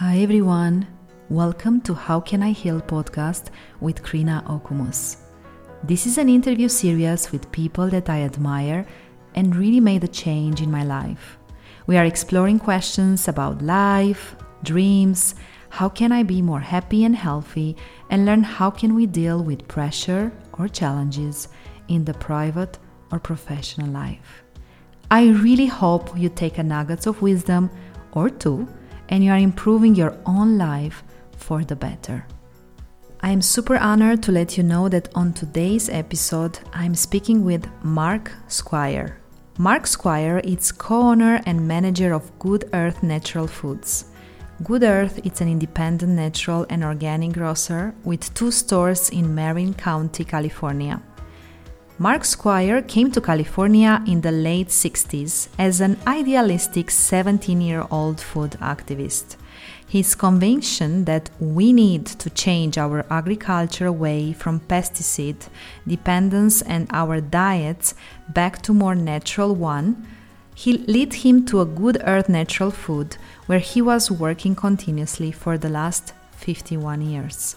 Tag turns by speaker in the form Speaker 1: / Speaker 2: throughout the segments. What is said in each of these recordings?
Speaker 1: Hi everyone, welcome to How Can I Heal podcast with Krina Okumus. This is an interview series with people that I admire and really made a change in my life. We are exploring questions about life, dreams, how can I be more happy and healthy, and learn how can we deal with pressure or challenges in the private or professional life. I really hope you take a nuggets of wisdom or two and you are improving your own life for the better. I am super honored to let you know that on today's episode, I'm speaking with Mark Squire. Mark Squire is co-owner and manager of Good Earth Natural Foods. Good Earth is an independent natural and organic grocer with two stores in Marin County, California. Mark Squire came to California in the late 60s as an idealistic 17 year old food activist. His conviction that we need to change our agriculture away from pesticide dependence and our diets back to more natural one, he led him to a good earth natural food where he was working continuously for the last 51 years.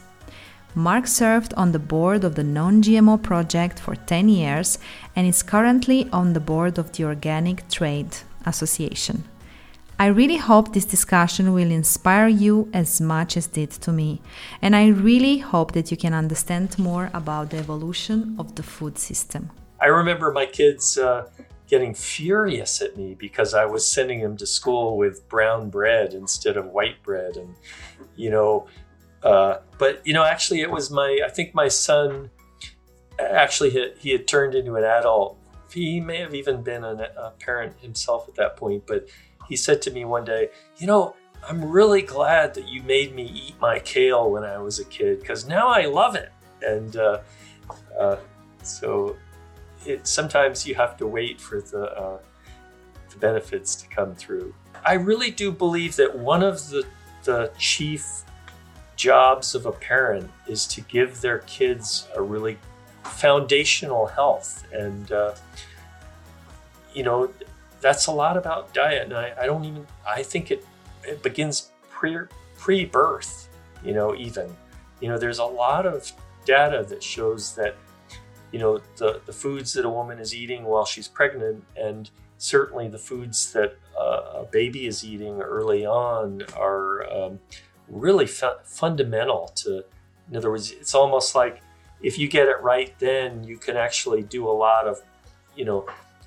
Speaker 1: Mark served on the board of the Non GMO Project for 10 years and is currently on the board of the Organic Trade Association. I really hope this discussion will inspire you as much as it did to me, and I really hope that you can understand more about the evolution of the food system.
Speaker 2: I remember my kids uh, getting furious at me because I was sending them to school with brown bread instead of white bread, and you know, uh, but you know, actually, it was my. I think my son actually had, he had turned into an adult. He may have even been an, a parent himself at that point. But he said to me one day, "You know, I'm really glad that you made me eat my kale when I was a kid because now I love it." And uh, uh, so, it sometimes you have to wait for the uh, the benefits to come through. I really do believe that one of the the chief jobs of a parent is to give their kids a really foundational health. And uh, you know that's a lot about diet. And I, I don't even i think it it begins pre pre-birth you know even. You know there's a lot of data that shows that you know the, the foods that a woman is eating while she's pregnant and certainly the foods that uh, a baby is eating early on are um, really fu- fundamental to, in other words, it's almost like if you get it right, then you can actually do a lot of, you know,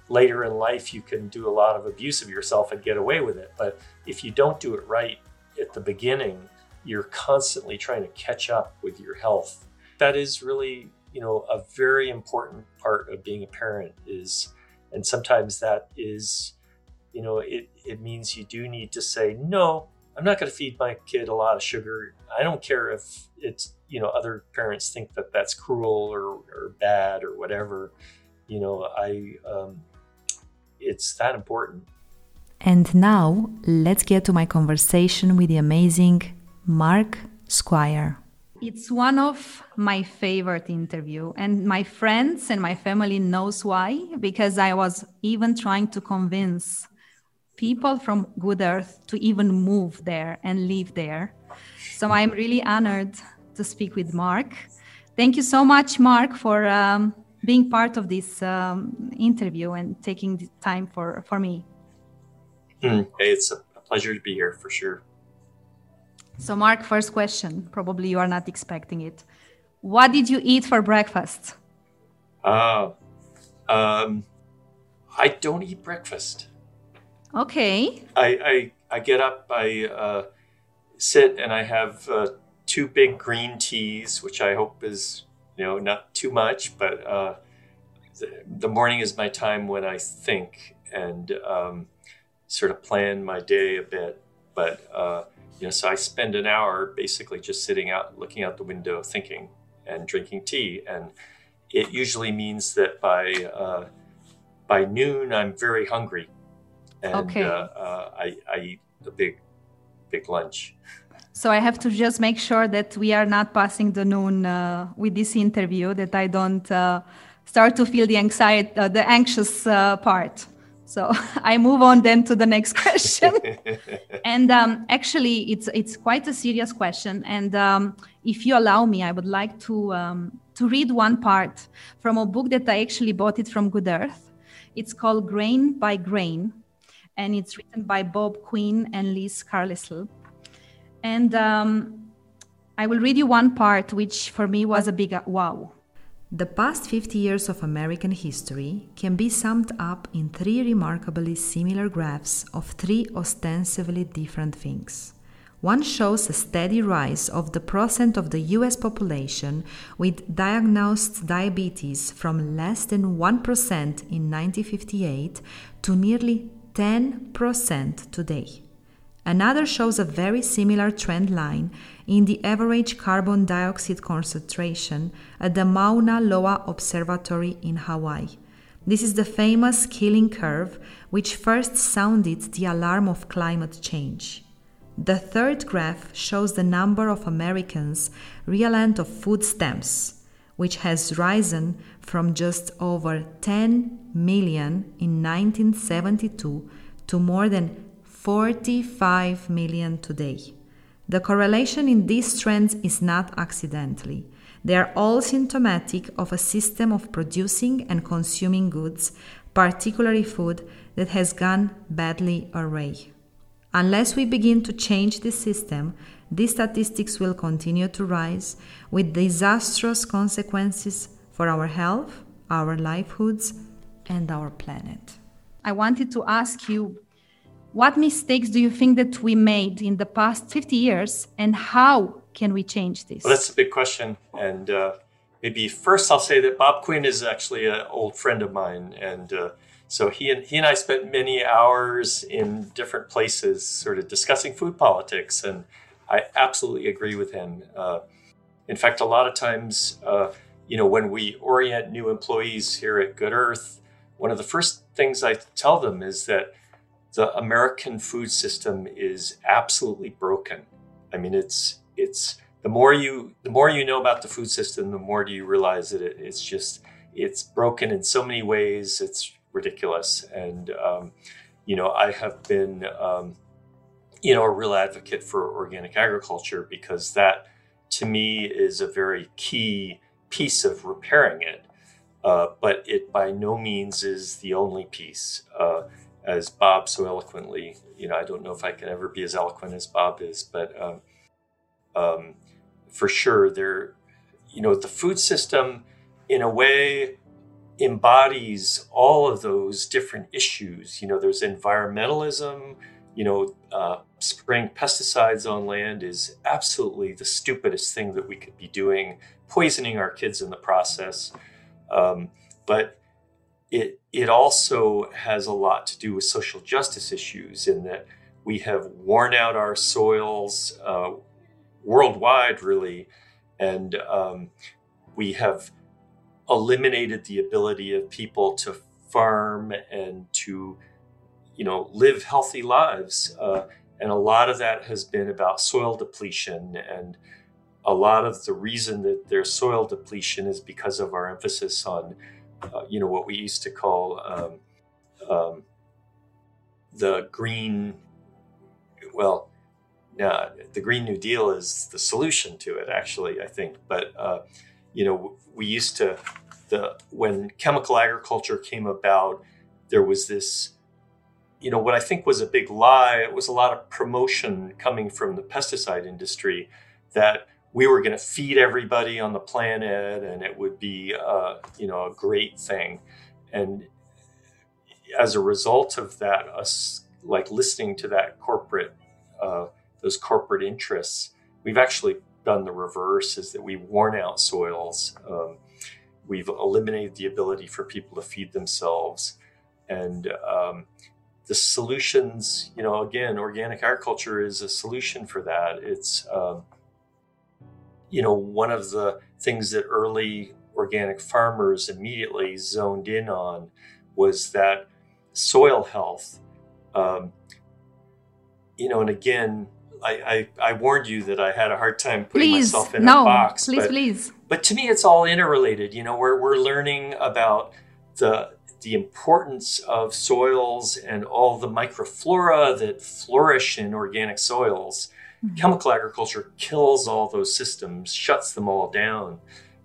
Speaker 2: later in life, you can do a lot of abuse of yourself and get away with it. But if you don't do it right at the beginning, you're constantly trying to catch up with your health. That is really, you know, a very important part of being a parent is, and sometimes that is, you know, it, it means you do need to say, no, I'm not going to feed my kid a lot of sugar. I don't care if it's, you know, other parents think that that's cruel or, or bad or whatever. You know, I, um, it's that important.
Speaker 1: And now let's get to my conversation with the amazing Mark Squire. It's one of my favorite interview and my friends and my family knows why because I was even trying to convince people from Good Earth to even move there and live there. So I'm really honored to speak with Mark. Thank you so much, Mark, for um, being part of this um, interview and taking the time for, for me.
Speaker 2: Mm, hey, it's a pleasure to be here for sure.
Speaker 1: So, Mark, first question. Probably you are not expecting it. What did you eat for breakfast?
Speaker 2: Uh, um, I don't eat breakfast.
Speaker 1: Okay.
Speaker 2: I I, I get up, I uh, sit, and I have uh, two big green teas, which I hope is you know not too much, but uh, the, the, morning is my time when I think and um, sort of plan my day a bit. But uh, you know, so I spend an hour basically just sitting out, looking out the window, thinking and drinking tea, and it usually means that by uh, by noon I'm very hungry and okay. uh, uh, I, I eat a big, big lunch.
Speaker 1: So I have to just make sure that we are not passing the noon uh, with this interview, that I don't uh, start to feel the anxiety, uh, the anxious uh, part.
Speaker 3: So I move on then to the next question. and um, actually, it's it's quite a serious question. And um, if you allow me, I would like to um, to read one part from a book that I actually bought it from Good Earth. It's called Grain by Grain, and it's written by Bob Quinn and Liz Carlisle. And um, I will read you one part, which for me was a big uh, wow.
Speaker 1: The past 50 years of American history can be summed up in three remarkably similar graphs of three ostensibly different things. One shows a steady rise of the percent of the US population with diagnosed diabetes from less than 1% in 1958 to nearly 10% today. Another shows a very similar trend line in the average carbon dioxide concentration at the Mauna Loa Observatory in Hawaii. This is the famous Keeling curve which first sounded the alarm of climate change. The third graph shows the number of Americans reliant of food stamps, which has risen from just over 10 million in 1972 to more than 45 million today. The correlation in these trends is not accidentally. They are all symptomatic of a system of producing and consuming goods, particularly food, that has gone badly awry. Unless we begin to change this system, these statistics will continue to rise with disastrous consequences for our health, our livelihoods, and our planet.
Speaker 3: I wanted to ask you what mistakes do you think that we made in the past 50 years and how can we change this?
Speaker 2: Well, that's a big question. And uh, maybe first I'll say that Bob Quinn is actually an old friend of mine. And uh, so he and, he and I spent many hours in different places sort of discussing food politics. And I absolutely agree with him. Uh, in fact, a lot of times, uh, you know, when we orient new employees here at Good Earth, one of the first things I tell them is that the American food system is absolutely broken. I mean, it's it's the more you the more you know about the food system, the more do you realize that it, it's just it's broken in so many ways. It's ridiculous, and um, you know, I have been um, you know a real advocate for organic agriculture because that to me is a very key piece of repairing it. Uh, but it by no means is the only piece. Uh, as Bob so eloquently, you know, I don't know if I can ever be as eloquent as Bob is, but um, um, for sure, there, you know, the food system, in a way, embodies all of those different issues. You know, there's environmentalism. You know, uh, spraying pesticides on land is absolutely the stupidest thing that we could be doing, poisoning our kids in the process. Um, but it it also has a lot to do with social justice issues in that we have worn out our soils uh, worldwide, really, and um, we have eliminated the ability of people to farm and to, you know, live healthy lives. Uh, and a lot of that has been about soil depletion and a lot of the reason that there's soil depletion is because of our emphasis on uh, you know, what we used to call um, um, the green, well, now the Green New Deal is the solution to it, actually, I think. But, uh, you know, we used to, the when chemical agriculture came about, there was this, you know, what I think was a big lie. It was a lot of promotion coming from the pesticide industry that we were going to feed everybody on the planet and it would be uh, you know a great thing. And as a result of that us like listening to that corporate uh, those corporate interests we've actually done the reverse is that we've worn out soils. Um, we've eliminated the ability for people to feed themselves. And um, the solutions you know again organic agriculture is a solution for that. It's um, you know, one of the things that early organic farmers immediately zoned in on was that soil health. Um, you know, and again, I, I, I, warned you that I had a hard time putting
Speaker 3: please,
Speaker 2: myself in
Speaker 3: no,
Speaker 2: a box.
Speaker 3: Please,
Speaker 2: but,
Speaker 3: please.
Speaker 2: But to me, it's all interrelated. You know, we're, we're learning about the the importance of soils and all the microflora that flourish in organic soils. Mm-hmm. Chemical agriculture kills all those systems, shuts them all down.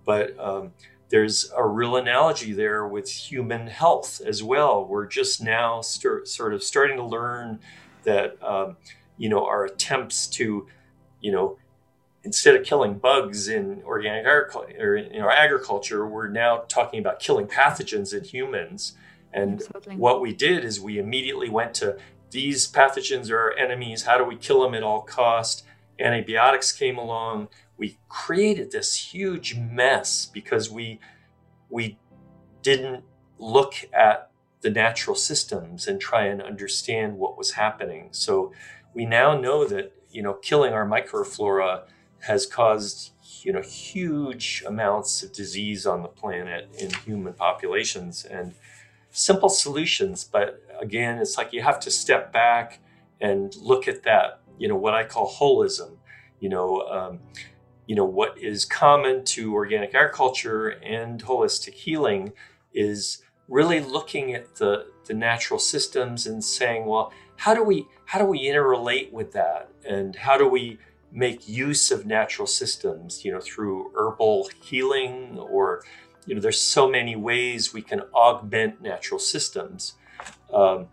Speaker 2: But um, there's a real analogy there with human health as well. We're just now st- sort of starting to learn that, um, you know, our attempts to, you know, instead of killing bugs in organic agriculture or in our agriculture, we're now talking about killing pathogens in humans. And Absolutely. what we did is we immediately went to these pathogens are our enemies. How do we kill them at all cost? Antibiotics came along. We created this huge mess because we we didn't look at the natural systems and try and understand what was happening. So we now know that you know killing our microflora has caused you know huge amounts of disease on the planet in human populations and simple solutions but again it's like you have to step back and look at that you know what i call holism you know um, you know what is common to organic agriculture and holistic healing is really looking at the the natural systems and saying well how do we how do we interrelate with that and how do we make use of natural systems, you know, through herbal healing or, you know, there's so many ways we can augment natural systems. Um,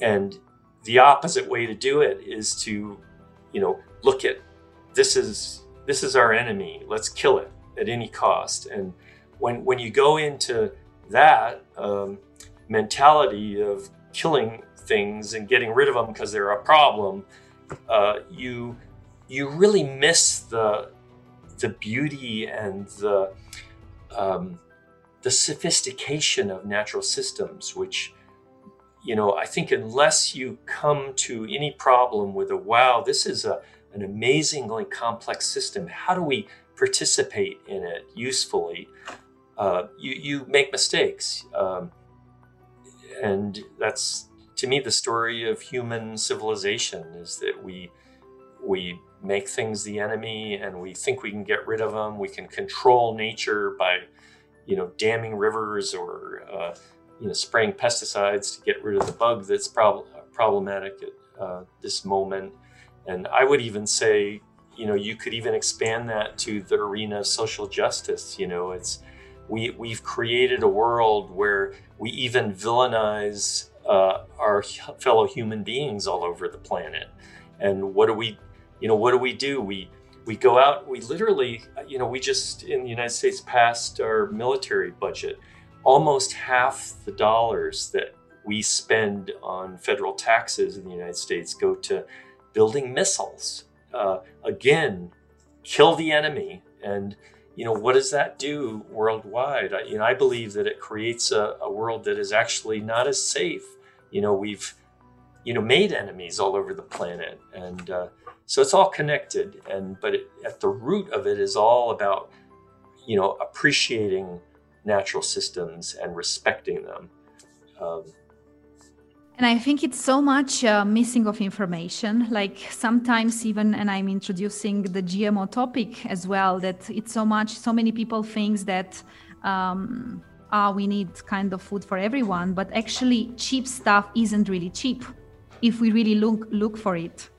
Speaker 2: and the opposite way to do it is to, you know, look at this is this is our enemy. Let's kill it at any cost. And when when you go into that um, mentality of killing things and getting rid of them because they're a problem, uh, you you really miss the the beauty and the um, the sophistication of natural systems, which you know I think unless you come to any problem with a wow, this is a an amazingly complex system. How do we participate in it usefully? Uh, you you make mistakes, um, and that's to me the story of human civilization is that we we make things the enemy and we think we can get rid of them. We can control nature by, you know, damming rivers or, uh, you know, spraying pesticides to get rid of the bug that's prob- problematic at uh, this moment. And I would even say, you know, you could even expand that to the arena of social justice. You know, it's we we've created a world where we even villainize uh, our fellow human beings all over the planet. And what do we you know, what do we do? We we go out. We literally, you know, we just in the United States passed our military budget. Almost half the dollars that we spend on federal taxes in the United States go to building missiles. Uh, again, kill the enemy. And you know what does that do worldwide? I, you know, I believe that it creates a, a world that is actually not as safe. You know, we've you know made enemies all over the planet, and uh, so it's all connected, and but it, at the root of it is all about you know appreciating natural systems and respecting them. Um,
Speaker 1: and I think it's so much uh, missing of information. Like sometimes even, and I'm introducing the GMO topic as well. That it's so much, so many people think that. Um, ah, we need kind of food for everyone, but actually, cheap stuff isn't really cheap if we really look look for it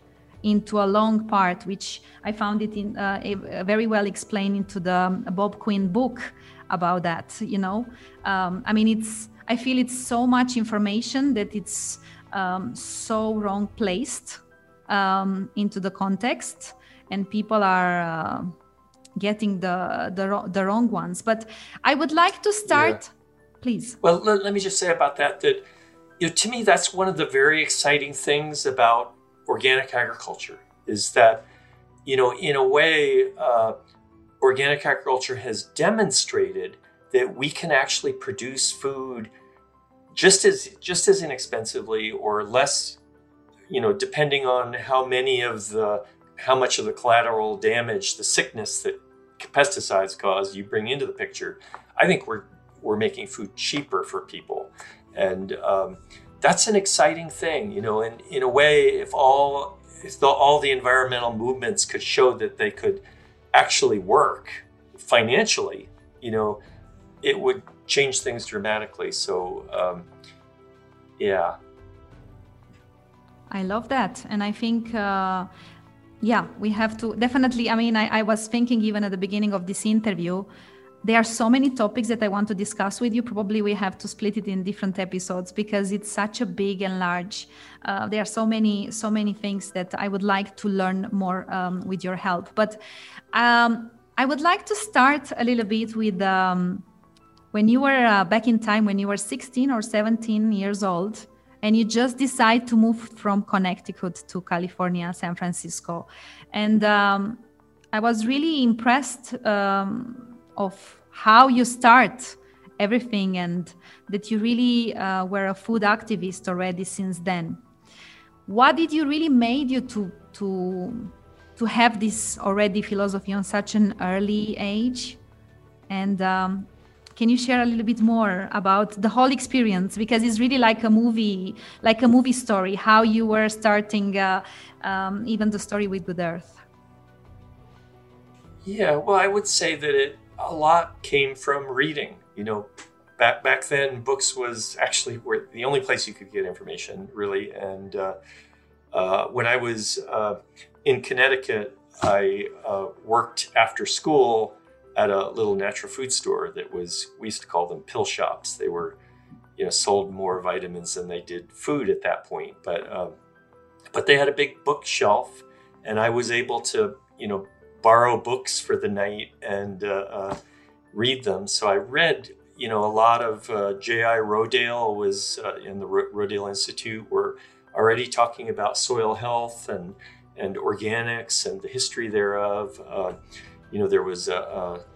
Speaker 1: into a long part, which I found it in uh, a, very well explained into the Bob Quinn book about that. You know, um, I mean, it's I feel it's so much information that it's um, so wrong placed um, into the context, and people are. Uh, getting the, the the wrong ones but i would like to start yeah. please
Speaker 2: well let, let me just say about that that you know, to me that's one of the very exciting things about organic agriculture is that, you know, in a way, uh, organic agriculture has demonstrated that we can actually produce food just as just as inexpensively or less, you know, depending on how many of the how much of the collateral damage, the sickness that pesticides cause, you bring into the picture. I think we're we're making food cheaper for people, and um, that's an exciting thing, you know. And in a way, if all if the, all the environmental movements could show that they could actually work financially, you know, it would change things dramatically. So, um, yeah.
Speaker 1: I love that. And I think, uh, yeah, we have to definitely. I mean, I, I was thinking even at the beginning of this interview, there are so many topics that I want to discuss with you. Probably we have to split it in different episodes because it's such a big and large. Uh, there are so many, so many things that I would like to learn more um, with your help. But um, I would like to start a little bit with um, when you were uh, back in time, when you were 16 or 17 years old, and you just decide to move from Connecticut to California, San Francisco, and um, I was really impressed um, of how you start everything and that you really uh, were a food activist already since then. What did you really made you to to to have this already philosophy on such an early age? And um, can you share a little bit more about the whole experience? Because it's really like a movie like a movie story how you were starting uh, um, even the story with good earth.
Speaker 2: Yeah well i would say that it a lot came from reading. You know, back back then, books was actually where the only place you could get information, really. And uh, uh, when I was uh, in Connecticut, I uh, worked after school at a little natural food store that was we used to call them pill shops. They were, you know, sold more vitamins than they did food at that point. But um, but they had a big bookshelf, and I was able to, you know, borrow books for the night and uh, uh, read them. So I read, you know, a lot of uh, J.I. Rodale was in the Rodale Institute were already talking about soil health and and organics and the history thereof. Uh, you know, there was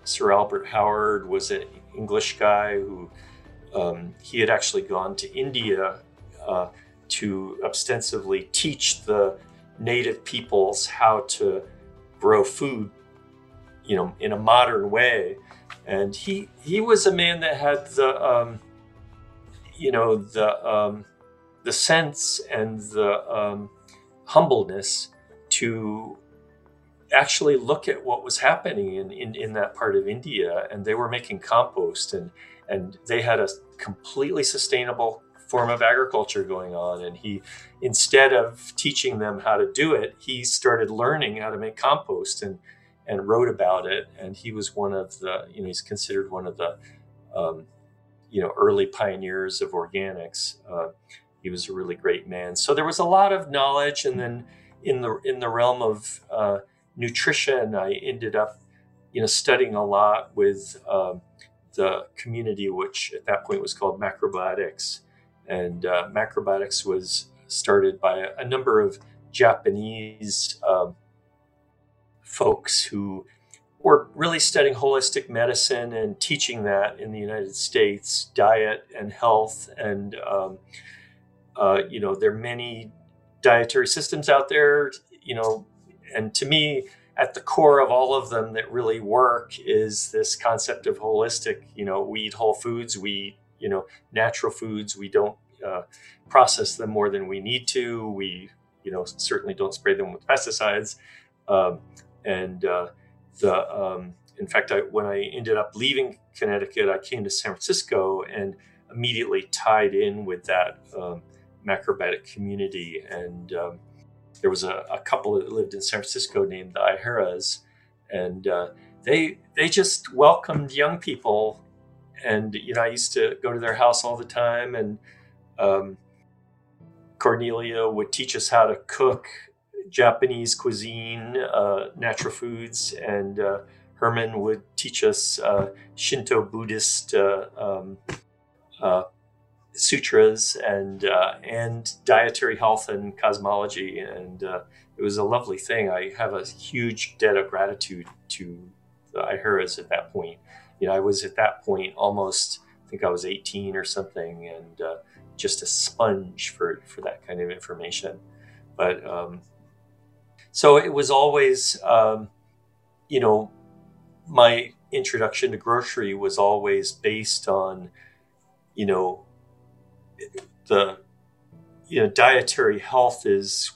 Speaker 2: Sir Albert Howard was an English guy who um, he had actually gone to India uh, to ostensibly teach the native peoples how to grow food, you know, in a modern way. And he he was a man that had the um, you know the um, the sense and the um, humbleness to actually look at what was happening in, in, in that part of India. And they were making compost and and they had a completely sustainable form of agriculture going on. And he, instead of teaching them how to do it, he started learning how to make compost and and wrote about it. And he was one of the, you know, he's considered one of the, um, you know, early pioneers of organics. Uh, he was a really great man. So there was a lot of knowledge, and then in the in the realm of uh, nutrition, I ended up, you know, studying a lot with. Um, the community, which at that point was called macrobiotics, and uh, macrobiotics was started by a, a number of Japanese um, folks who were really studying holistic medicine and teaching that in the United States, diet and health. And, um, uh, you know, there are many dietary systems out there, you know, and to me, at the core of all of them that really work is this concept of holistic. You know, we eat whole foods, we eat you know natural foods. We don't uh, process them more than we need to. We you know certainly don't spray them with pesticides. Um, and uh, the um, in fact, I, when I ended up leaving Connecticut, I came to San Francisco and immediately tied in with that um, macrobiotic community. And um, there was a, a, couple that lived in San Francisco named the Aiharas, and uh, they they just welcomed young people and you know I used to go to their house all the time, and um, Cornelia would teach us how to cook Japanese cuisine, uh, natural foods, and uh, Herman would teach us uh, Shinto Buddhist uh, um, uh, sutras and uh, and dietary health and cosmology, and it was a lovely thing. I have a huge debt of gratitude to the Aiharas at that point you know, I was at that point almost, I think I was 18 or something, and uh, just a sponge for, for that kind of information. But um, so it was always, um, you know, my introduction to grocery was always based on, you know, the, you know, dietary health is,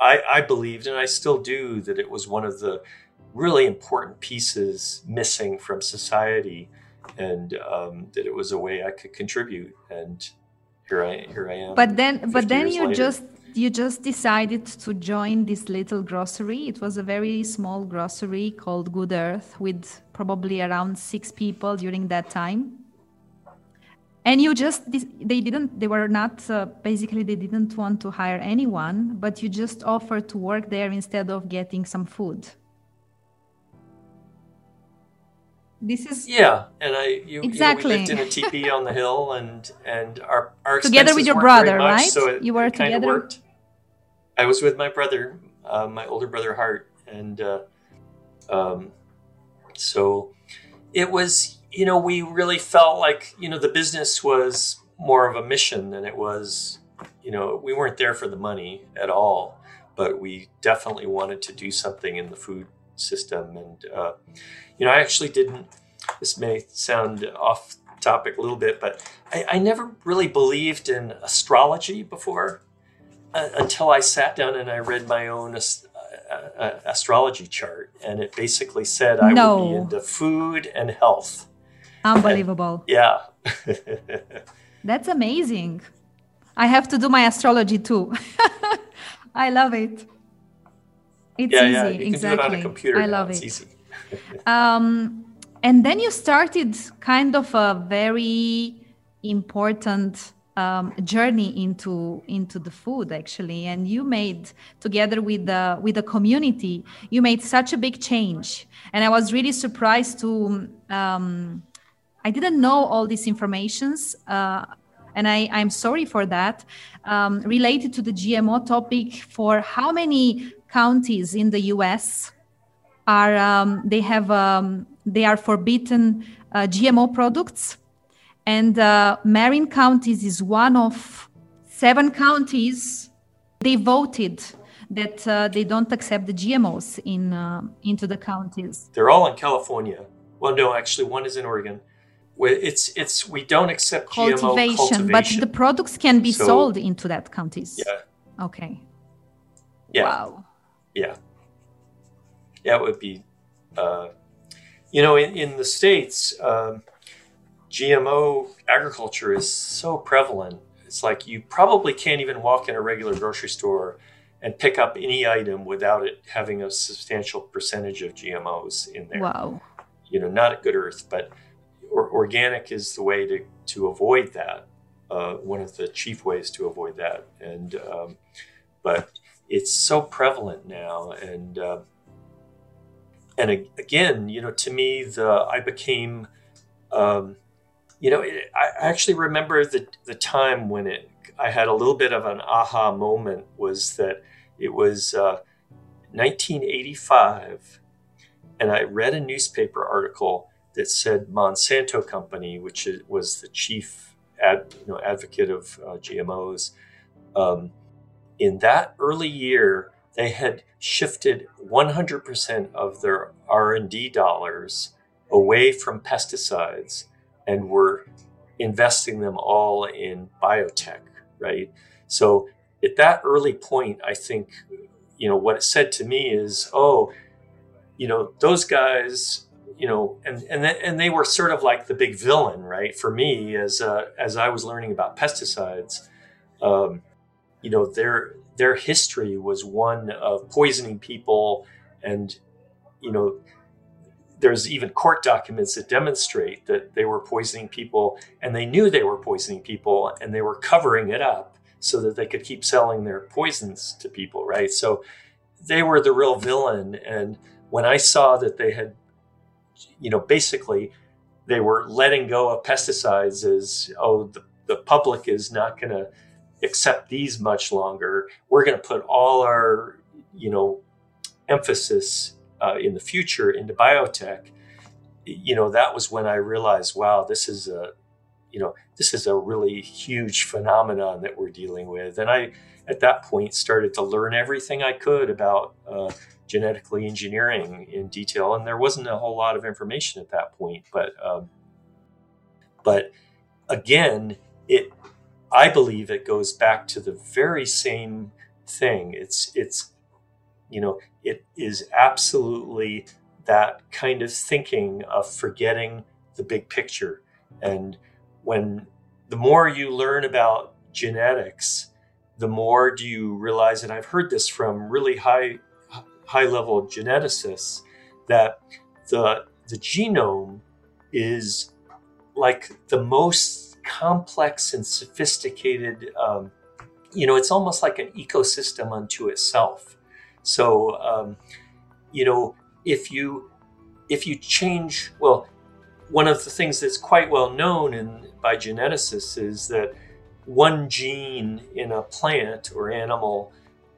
Speaker 2: I, I believed, and I still do, that it was one of the really important pieces missing from society and um, that it was a way I could contribute. And here I here I am.
Speaker 1: But then, but then you
Speaker 2: later.
Speaker 1: just you just decided to join this little grocery. It was a very small grocery called Good Earth with probably around six people during that time. And you just they didn't they were not uh, basically they didn't want to hire anyone, but you just offered to work there instead of getting some food. This is
Speaker 2: yeah and i you,
Speaker 1: exactly
Speaker 2: you know, we lived in a teepee on the hill and and our our
Speaker 1: together with your brother much, right? so
Speaker 2: it,
Speaker 1: you were
Speaker 2: it
Speaker 1: together?
Speaker 2: worked. i was with my brother uh, my older brother hart and uh, um, so it was you know we really felt like you know the business was more of a mission than it was you know we weren't there for the money at all but we definitely wanted to do something in the food system and uh, you know, I actually didn't, this may sound off topic a little bit, but I, I never really believed in astrology before uh, until I sat down and I read my own ast- uh, uh, astrology chart. And it basically said I
Speaker 1: no.
Speaker 2: would be into food and health.
Speaker 1: Unbelievable.
Speaker 2: And, yeah.
Speaker 1: That's amazing. I have to do my astrology too. I love it. It's
Speaker 2: yeah,
Speaker 1: easy.
Speaker 2: Yeah, you
Speaker 1: exactly.
Speaker 2: can do it on a computer.
Speaker 1: I
Speaker 2: now.
Speaker 1: love
Speaker 2: it's
Speaker 1: it.
Speaker 2: Easy
Speaker 1: um, and then you started kind of a very important um, journey into into the food actually and you made together with the with the community you made such a big change and i was really surprised to um, i didn't know all these informations uh, and I, i'm sorry for that um, related to the gmo topic for how many counties in the us are um, they have um, they are forbidden uh, GMO products, and uh, Marin counties is one of seven counties. They voted that uh, they don't accept the GMOs in uh, into the counties.
Speaker 2: They're all in California. Well, no, actually, one is in Oregon. It's it's we don't accept
Speaker 1: cultivation,
Speaker 2: GMO cultivation,
Speaker 1: but the products can be
Speaker 2: So-
Speaker 1: sold into that counties.
Speaker 2: Yeah,
Speaker 1: Okay.
Speaker 2: yeah,
Speaker 1: Wow.
Speaker 2: Yeah. Yeah, it would be. Uh, you know, in, in the states, um, GMO agriculture is so prevalent. It's like you probably can't even walk in a regular grocery store and pick up any item without it having a substantial percentage of GMOs in there.
Speaker 1: Wow.
Speaker 2: you know, not at Good Earth, but or, organic is the way to, to avoid that. Uh, one of the chief ways to avoid that. And, um, but it's so prevalent now. And, uh, and again, you know, to me, the, I became, um, you know, it, I actually remember the, the time when it, I had a little bit of an aha moment was that it was, uh, 1985 and I read a newspaper article that said Monsanto Company, which was the chief ad, you know, advocate of uh, GMOs, um, in that early year they had shifted 100% of their R&D dollars away from pesticides and were investing them all in biotech, right? So at that early point, I think, you know, what it said to me is, oh, you know those guys you know and and and they were sort of like the big villain right for me as uh, as I was learning about pesticides um, you know their their history was one of poisoning people and you know there's even court documents that demonstrate that they were poisoning people and they knew they were poisoning people and they were covering it up so that they could keep selling their poisons to people right? So they were the real villain. And when I saw that they had, you know, basically they were letting go of pesticides as, oh, the, the public is not going to accept these much longer. We're going to put all our, you know, emphasis uh, in the future into biotech. You know, that was when I realized, wow, this is a, you know, this is a really huge phenomenon that we're dealing with. And I, at that point, started to learn everything I could about uh, genetically engineering in detail, and there wasn't a whole lot of information at that point. But um, but again, it I believe it goes back to the very same thing. It's it's you know it is absolutely that kind of thinking of forgetting the big picture. And when the more you learn about genetics, the more do you realize, and I've heard this from really high high level geneticists, that the the genome is like the most complex and sophisticated. Um, you know, it's almost like an ecosystem unto itself. So, um, you know, if you if you change, well, one of the things that's quite well known in by geneticists is that one gene in a plant or animal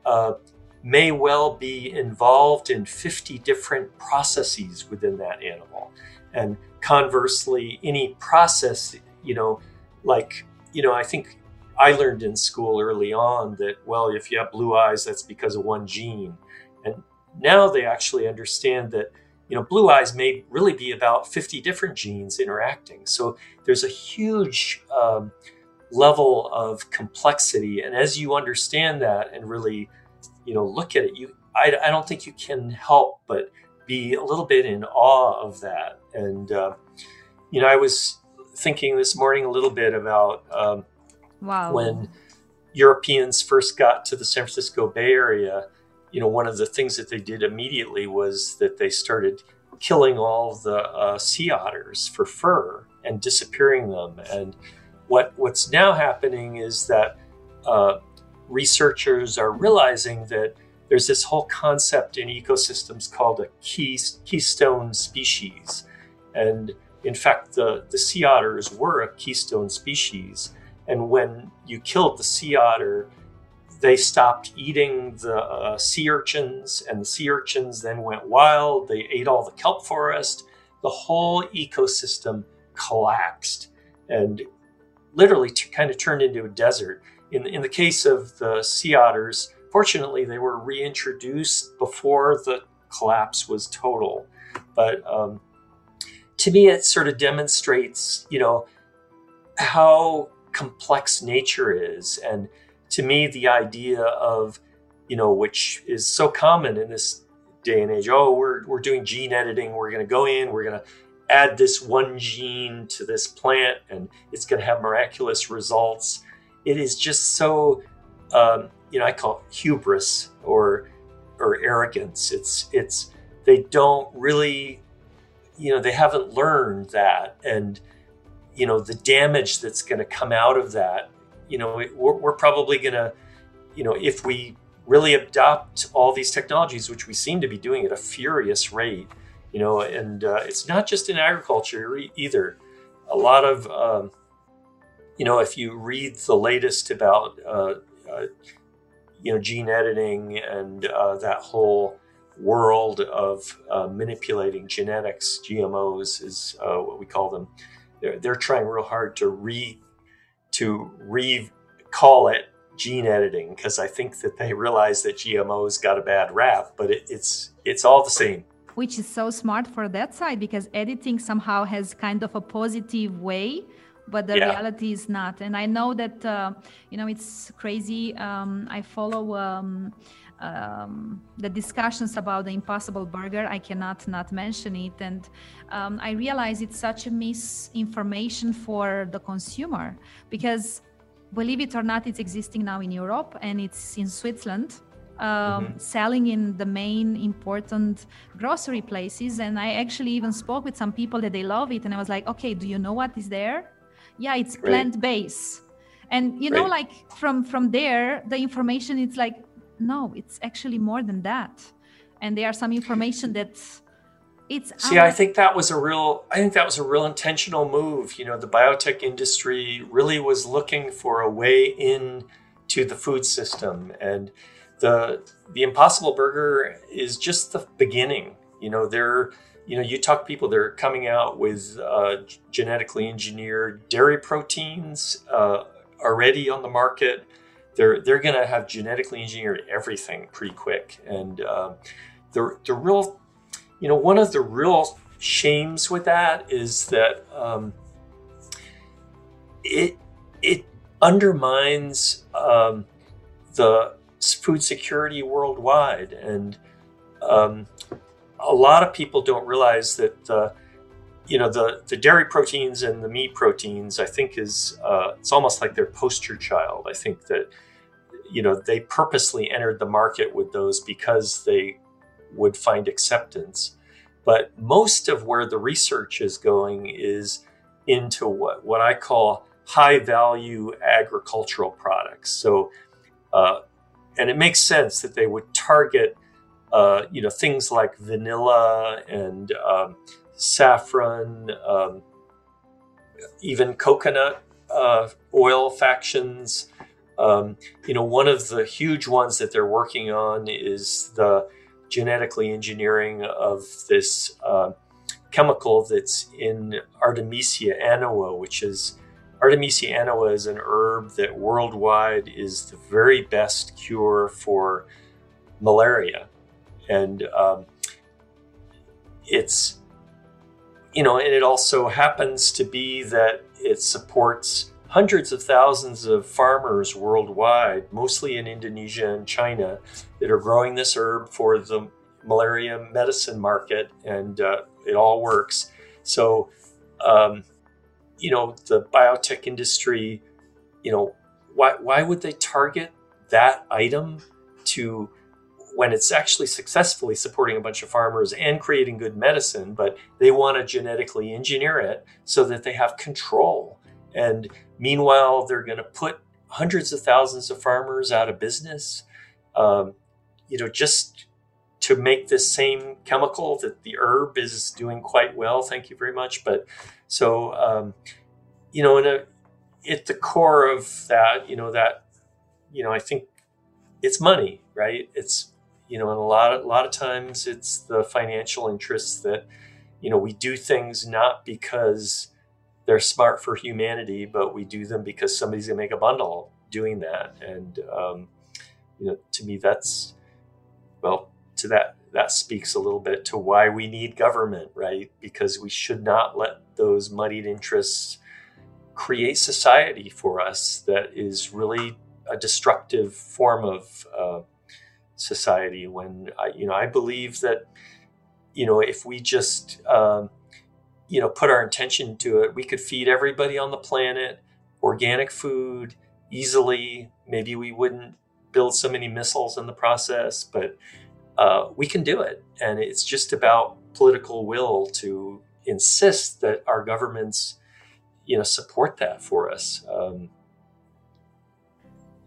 Speaker 2: uh, may well be involved in 50 different processes within that animal. And conversely, any process, you know, like, you know, I think I learned in school early on that, well, if you have blue eyes, that's because of one gene. And now they actually understand that, you know, blue eyes may really be about 50 different genes interacting. So there's a huge um, level of complexity. And as you understand that and really, you know, look at it, you, I, I don't think you can help but be a little bit in awe of that. And, uh, you know, I was thinking this morning a little bit about um,
Speaker 1: wow.
Speaker 2: when Europeans first got to the San Francisco Bay Area. You know, one of the things that they did immediately was that they started killing all the uh, sea otters for fur and disappearing them. And what what's now happening is that uh, researchers are realizing that there's this whole concept in ecosystems called a key, keystone species. And in fact, the, the sea otters were a keystone species. And when you killed the sea otter, they stopped eating the uh, sea urchins, and the sea urchins then went wild. They ate all the kelp forest. The whole ecosystem collapsed and literally t- kind of turned into a desert. In, in the case of the sea otters, fortunately, they were reintroduced before the collapse was total. But um, to me, it sort of demonstrates, you know, how complex nature is. And to me, the idea of, you know, which is so common in this day and age, oh, we're, we're doing gene editing, we're going to go in, we're going to add this one gene to this plant and it's going to have miraculous results. It is just so, um, you know, I call it hubris or or arrogance. It's it's they don't really, you know, they haven't learned that, and you know the damage that's going to come out of that. You know, we're, we're probably going to, you know, if we really adopt all these technologies, which we seem to be doing at a furious rate you know, and uh, it's not just in agriculture either. A lot of, um, you know, if you read the latest about, uh, uh, you know, gene editing and uh, that whole world of uh, manipulating genetics, GMOs is uh, what we call them. They're, they're trying real hard to re to recall it gene editing because I think that they realize that GMOs got a bad rap, but it, it's it's all the same
Speaker 1: which is so smart for that side because editing somehow has kind of a positive way but the yeah. reality is not and i know that uh, you know it's crazy um, i follow um, um, the discussions about the impossible burger i cannot not mention it and um, i realize it's such a misinformation for the consumer because believe it or not it's existing now in europe and it's in switzerland um, mm-hmm. selling in the main important grocery places. And I actually even spoke with some people that they love it. And I was like, okay, do you know what is there? Yeah, it's plant based. And you know, like from from there, the information it's like, no, it's actually more than that. And there are some information that it's
Speaker 2: see i think that was a real i think that was a real intentional move you know the biotech industry really was looking for a way in to the food system and the the Impossible Burger is just the beginning. You know, they're you know you talk to people they're coming out with uh, genetically engineered dairy proteins uh, already on the market. They're they're going to have genetically engineered everything pretty quick, and uh, the the real you know one of the real shames with that is that um, it it undermines um, the food security worldwide. And um, a lot of people don't realize that, uh, you know the the dairy proteins and the meat proteins i think is uh, it's almost like their poster child i think that you know they purposely entered the market with those because they would find acceptance but most of where the research is going is into what what i call high value agricultural products so uh, and it makes sense that they would target uh, you know things like vanilla and um, saffron, um, even coconut uh, oil factions. Um, you know, one of the huge ones that they're working on is the genetically engineering of this uh, chemical that's in Artemisia annua, which is Artemisia annua is an herb that worldwide is the very best cure for malaria, and um, it's you know, and it also happens to be that it supports hundreds of thousands of farmers worldwide, mostly in Indonesia and China, that are growing this herb for the malaria medicine market, and uh, it all works. So, um, you know, the biotech industry, you know, why why would they target that item to when it's actually successfully supporting a bunch of farmers and creating good medicine, but they want to genetically engineer it so that they have control. And meanwhile, they're going to put hundreds of thousands of farmers out of business, um, you know, just to make this same chemical that the herb is doing quite well. Thank you very much. But so, um, you know, in a, at the core of that, you know, that, you know, I think it's money, right? It's you know, and a lot of, a lot of times it's the financial interests that, you know, we do things not because they're smart for humanity, but we do them because somebody's gonna make a bundle doing that. And um, you know, to me, that's well, to that that speaks a little bit to why we need government, right? Because we should not let those muddied interests create society for us that is really a destructive form of uh, society when I, you know I believe that you know if we just um, you know put our intention to it, we could feed everybody on the planet organic food easily. Maybe we wouldn't build so many missiles in the process, but uh, we can do it, and it's just about political will to insist that our governments you know support that for us. Um,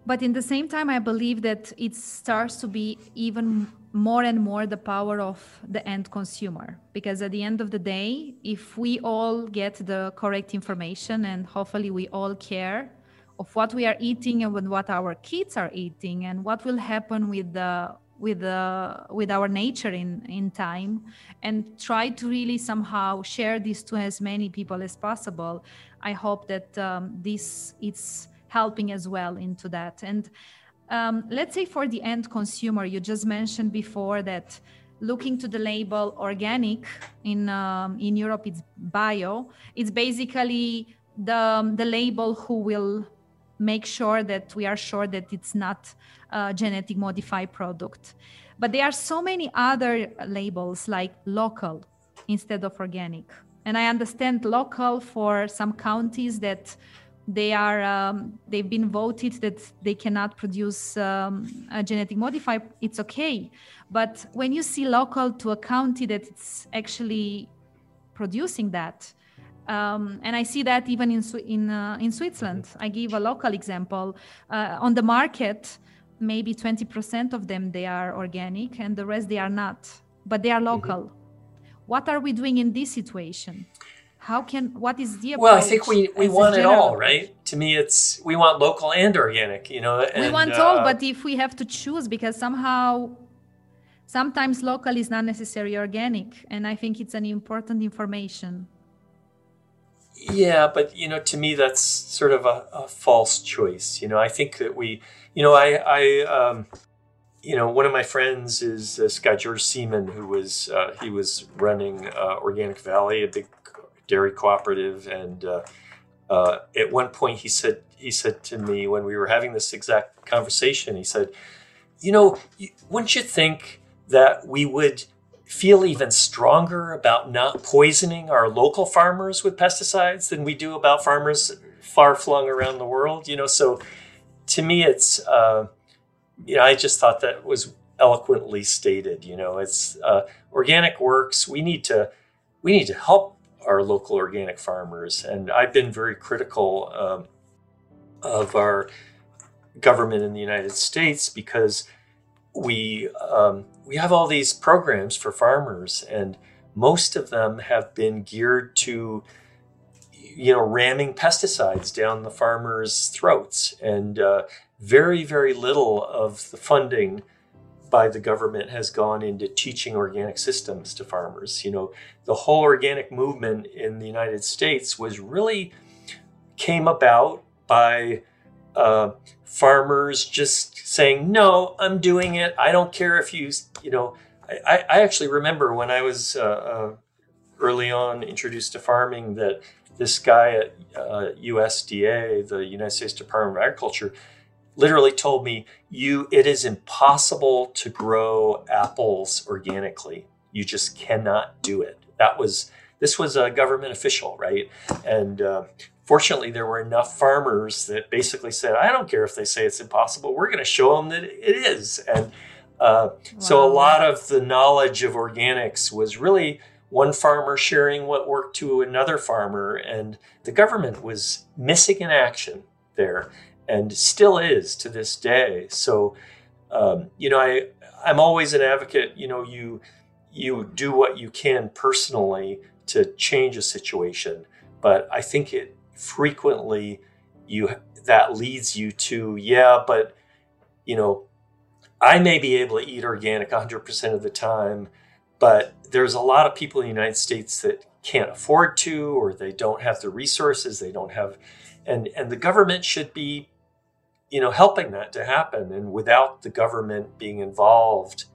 Speaker 1: but in the same time i believe that it starts to be even more and more the power of the end consumer. Because at the end of the day if we all get the correct information and hopefully we all care of what we are eating and what our kids are eating and what will happen with the with the with our nature in in time and try to really somehow share this to as many people as possible i hope that um, this it's helping as well into that. And um, let's say for the end consumer, you just mentioned before that looking to the label organic in um, in Europe it's bio. It's basically the the label who will make sure that we are sure that it's not a genetic modified product. But there are so many other labels like local instead of organic. And I understand local for some counties that they are um, they've been voted that they cannot produce um, a genetic modifier it's okay but when you see local to a county that it's actually producing that um, and I see that even in in uh, in Switzerland. I give a local example. Uh, on the market, maybe 20% of them they are organic, and the rest they are not, but they are mm-hmm. local. Mm-hmm. What are we doing in this situation? How can what is the
Speaker 2: well i think we we want it all right? To me it's we want local and organic you know and,
Speaker 1: we want uh, all but if we have to choose because somehow sometimes local is not necessarily organic and i think it's an important information.
Speaker 2: Yeah but you know to me that's sort of a, a false choice you know? I think that we you know i i um, you know, one of my friends is this guy George Siemon, who was uh, he was running uh, Organic Valley, a big dairy cooperative. And uh, uh, at one point, he said he said to me when we were having this exact conversation, he said, "You know, wouldn't you think that we would feel even stronger about not poisoning our local farmers with pesticides than we do about farmers far flung around the world. You know, so to me, it's uh, you know, I just thought that was eloquently stated. You know, it's uh, organic works. We need to we need to help our local organic farmers, and I've been very critical um, of our government in the United States because we um, we have all these programs for farmers, and most of them have been geared to you know ramming pesticides down the farmers' throats, and uh, very very little of the funding by the government has gone into teaching organic systems to farmers. You know, the whole organic movement in the United States was really came about by uh, farmers just saying, "No, I'm doing it. I don't care if you, you know." I, I actually remember when I was uh, uh, early on introduced to farming that this guy at USDA, uh, the United States Department of Agriculture, literally told me, "You, it is impossible to grow apples organically. You just cannot do it." That was this was a government official, right? And uh, fortunately, there were enough farmers that basically said, I don't care if they say it's impossible. We're going to show them that it is. And uh, wow. so a lot of the knowledge of organics was really one farmer sharing what worked to another farmer. And the government was missing in action there and still is to this day. So, um, you know, I, I'm always an advocate, you know, you, you do what you can personally to change a situation. But I think it frequently you that leads you to yeah but you know i may be able to eat organic 100% of the time but there's a lot of people in the united states that can't afford to or they don't have the resources they don't have and and the government should be you know helping that to happen and without the government being involved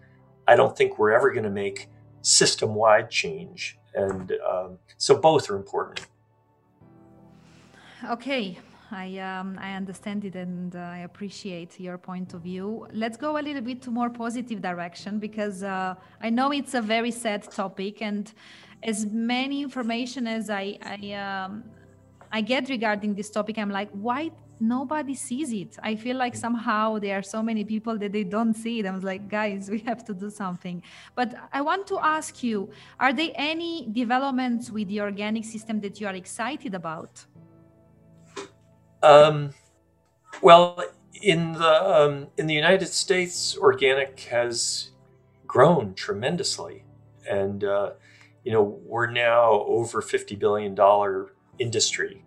Speaker 2: i don't think we're ever going to make system wide change and um, so both are important
Speaker 1: okay. I um, I understand it and uh, I appreciate your point of view. Let's go a little bit to more positive direction because uh, I know it's a very sad topic and as many information as I I, um, I get regarding this topic, I'm like, why nobody sees it? I feel like somehow there are so many people that they don't see it. I was like, guys, we have to do something. But I want to ask you, are there any developments with the organic system that you are excited about?
Speaker 2: Um, well, in the um, in the United States, organic has grown tremendously, and uh, you know we're now over fifty billion dollar industry.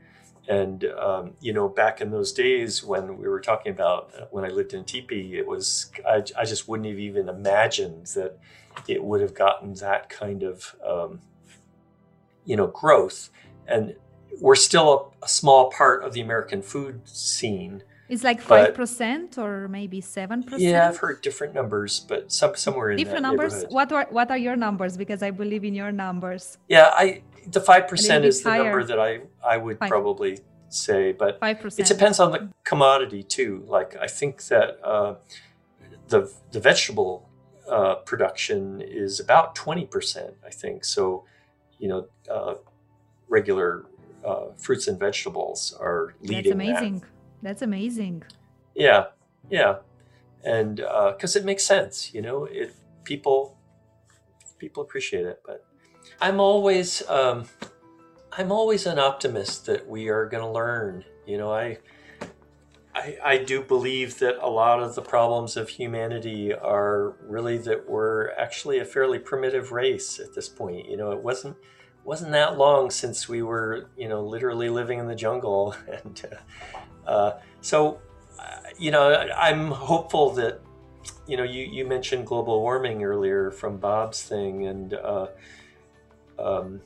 Speaker 2: And um, you know, back in those days when we were talking about uh, when I lived in teepee, it was I, I, just wouldn't have even imagined that it would have gotten that kind of um, you know growth. And we're still a, a, small part of the American food scene.
Speaker 1: It's like five percent or maybe seven percent.
Speaker 2: Yeah, I've heard different numbers, but some somewhere in
Speaker 1: different numbers. What are what are your numbers? Because I believe in your numbers.
Speaker 2: Yeah, I the five percent is the higher. number that I I would five. probably say, but 5%. it depends on the commodity too. Like I think that uh, the the vegetable uh, production is about twenty percent. I think so. You know, uh, regular uh, fruits and vegetables are leading.
Speaker 1: That's amazing.
Speaker 2: That.
Speaker 1: That's amazing.
Speaker 2: Yeah, yeah, and because uh, it makes sense, you know, it people people appreciate it. But I'm always um, I'm always an optimist that we are going to learn. You know, I, I I do believe that a lot of the problems of humanity are really that we're actually a fairly primitive race at this point. You know, it wasn't wasn't that long since we were, you know, literally living in the jungle, and uh, uh, so, uh, you know, I'm hopeful that, you know, you you mentioned global warming earlier from Bob's thing, and uh, um,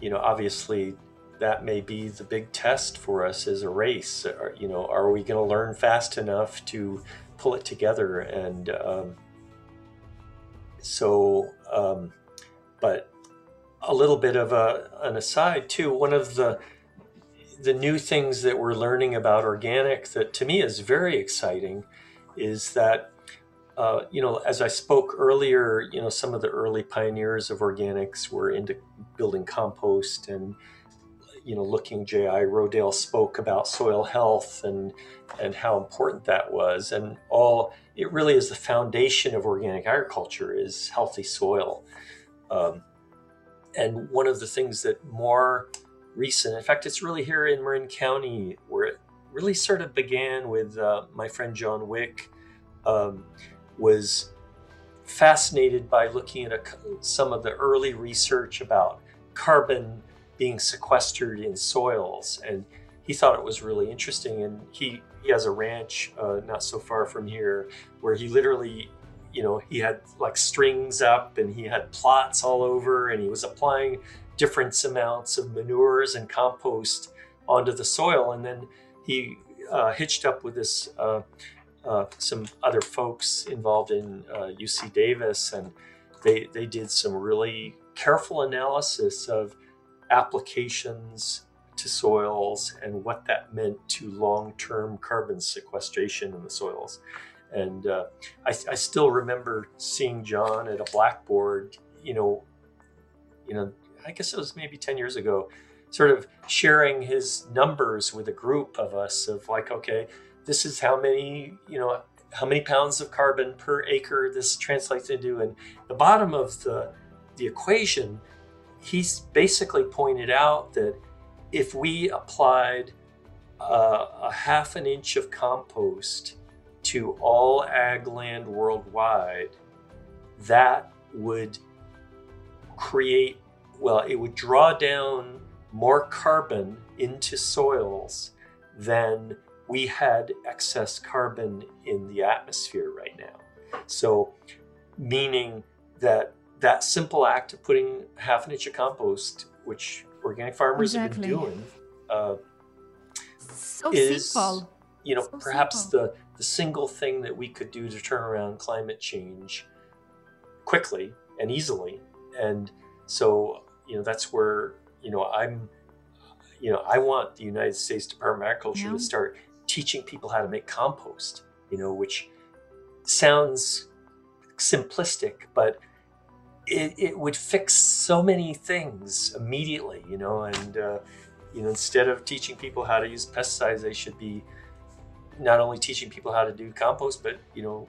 Speaker 2: you know, obviously that may be the big test for us as a race. Are, you know, are we going to learn fast enough to pull it together? And um, so, um, but a little bit of a, an aside too. One of the the new things that we're learning about organic that to me is very exciting is that uh, you know, as I spoke earlier, you know, some of the early pioneers of organics were into building compost and, you know, looking. J.I. Rodale spoke about soil health and and how important that was, and all. It really is the foundation of organic agriculture is healthy soil. Um, and one of the things that more recent, in fact, it's really here in Marin County where it really sort of began with uh, my friend John Wick. Um, was fascinated by looking at a, some of the early research about carbon being sequestered in soils, and he thought it was really interesting. And he he has a ranch uh, not so far from here where he literally, you know, he had like strings up and he had plots all over, and he was applying different amounts of manures and compost onto the soil, and then he uh, hitched up with this uh, uh, some other folks involved in uh, UC Davis, and they they did some really careful analysis of applications to soils and what that meant to long-term carbon sequestration in the soils. And uh, I, I, still remember seeing John at a blackboard, you know, you know, I guess it was maybe 10 years ago, sort of sharing his numbers with a group of us of like, okay, this is how many, you know, how many pounds of carbon per acre this translates into. And the bottom of the, the equation, he's basically pointed out that if we applied uh, a half an inch of compost to all ag land worldwide, that would create, well, it would draw down more carbon into soils than we had excess carbon in the atmosphere right now. So, meaning that that simple act of putting half an inch of compost, which organic farmers exactly. have been doing, uh,
Speaker 1: so is simple.
Speaker 2: you know so perhaps simple. the the single thing that we could do to turn around climate change quickly and easily. And so you know that's where you know I'm you know I want the United States Department of Agriculture yeah. to start teaching people how to make compost, you know, which sounds simplistic, but it, it would fix so many things immediately, you know, and, uh, you know, instead of teaching people how to use pesticides, they should be not only teaching people how to do compost, but, you know,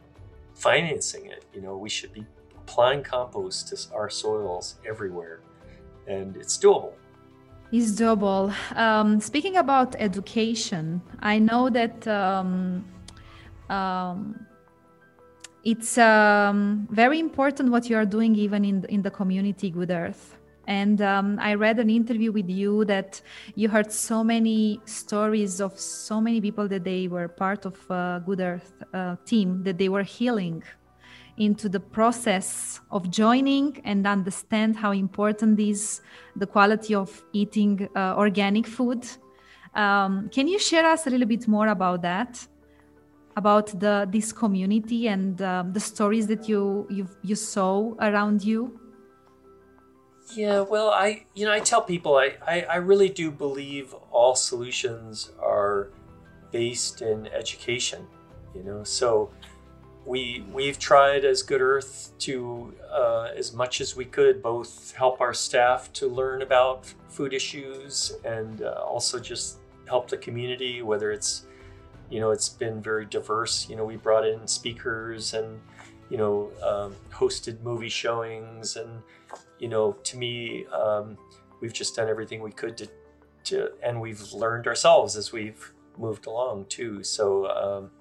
Speaker 2: financing it. You know, we should be applying compost to our soils everywhere, and it's doable
Speaker 1: is double. Um, speaking about education, I know that um, um, it's um, very important what you are doing even in, in the community Good Earth. And um, I read an interview with you that you heard so many stories of so many people that they were part of uh, Good Earth uh, team, that they were healing into the process of joining and understand how important is the quality of eating uh, organic food. Um, can you share us a little bit more about that? About the this community and um, the stories that you you you saw around you.
Speaker 2: Yeah, well, I you know I tell people I, I, I really do believe all solutions are based in education. You know, so we we've tried as Good Earth to uh, as much as we could both help our staff to learn about food issues and uh, also just help the community. Whether it's you know it's been very diverse. You know we brought in speakers and you know um, hosted movie showings and you know to me um, we've just done everything we could to to and we've learned ourselves as we've moved along too. So. Um,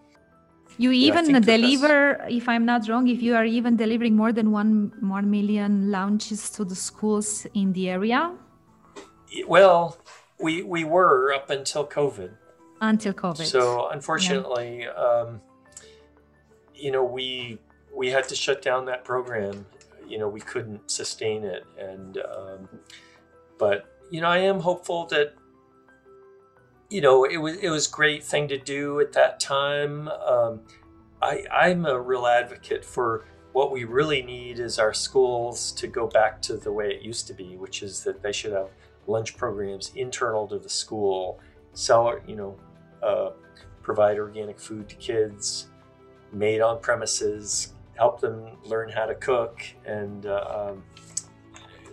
Speaker 1: you even yeah, deliver, if I'm not wrong, if you are even delivering more than one one million lunches to the schools in the area.
Speaker 2: Well, we we were up until COVID.
Speaker 1: Until COVID.
Speaker 2: So unfortunately, yeah. um, you know, we we had to shut down that program. You know, we couldn't sustain it, and um, but you know, I am hopeful that you know, it was it was great thing to do at that time. Um, I, I'm a real advocate for what we really need is our schools to go back to the way it used to be, which is that they should have lunch programs internal to the school, sell, you know, uh, provide organic food to kids, made on premises, help them learn how to cook and uh, um,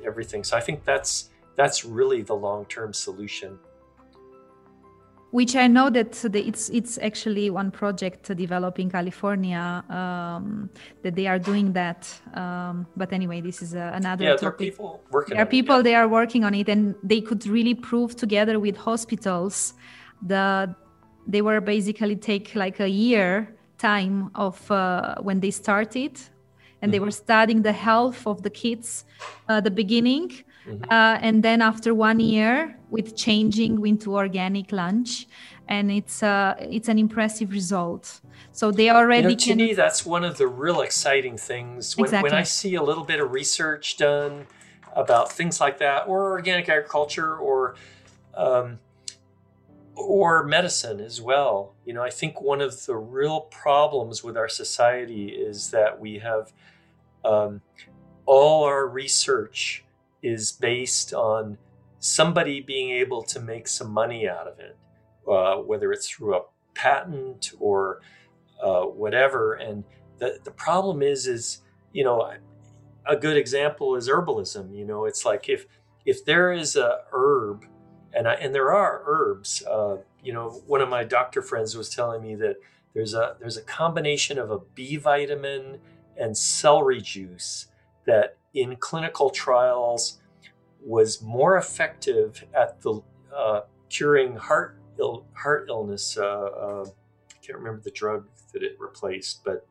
Speaker 2: everything. So I think that's that's really the long term solution
Speaker 1: which I know that it's it's actually one project developed in California um, that they are doing that. Um, but anyway, this is uh, another.
Speaker 2: Yeah,
Speaker 1: topic.
Speaker 2: there are people working.
Speaker 1: There are people
Speaker 2: it, yeah.
Speaker 1: they are working on it, and they could really prove together with hospitals the they were basically take like a year time of uh, when they started, and mm-hmm. they were studying the health of the kids, uh, the beginning Mm-hmm. Uh, and then after one year with changing into organic lunch and it's uh, it's an impressive result so they already
Speaker 2: you know, to can... me that's one of the real exciting things when, exactly. when i see a little bit of research done about things like that or organic agriculture or um, or medicine as well you know i think one of the real problems with our society is that we have um, all our research is based on somebody being able to make some money out of it, uh, whether it's through a patent or uh, whatever. And the, the problem is, is, you know, a good example is herbalism. You know, it's like if, if there is a herb and I, and there are herbs, uh, you know, one of my doctor friends was telling me that there's a, there's a combination of a B vitamin and celery juice that in clinical trials was more effective at the uh, curing heart Ill, heart illness. Uh, uh, I can't remember the drug that it replaced, but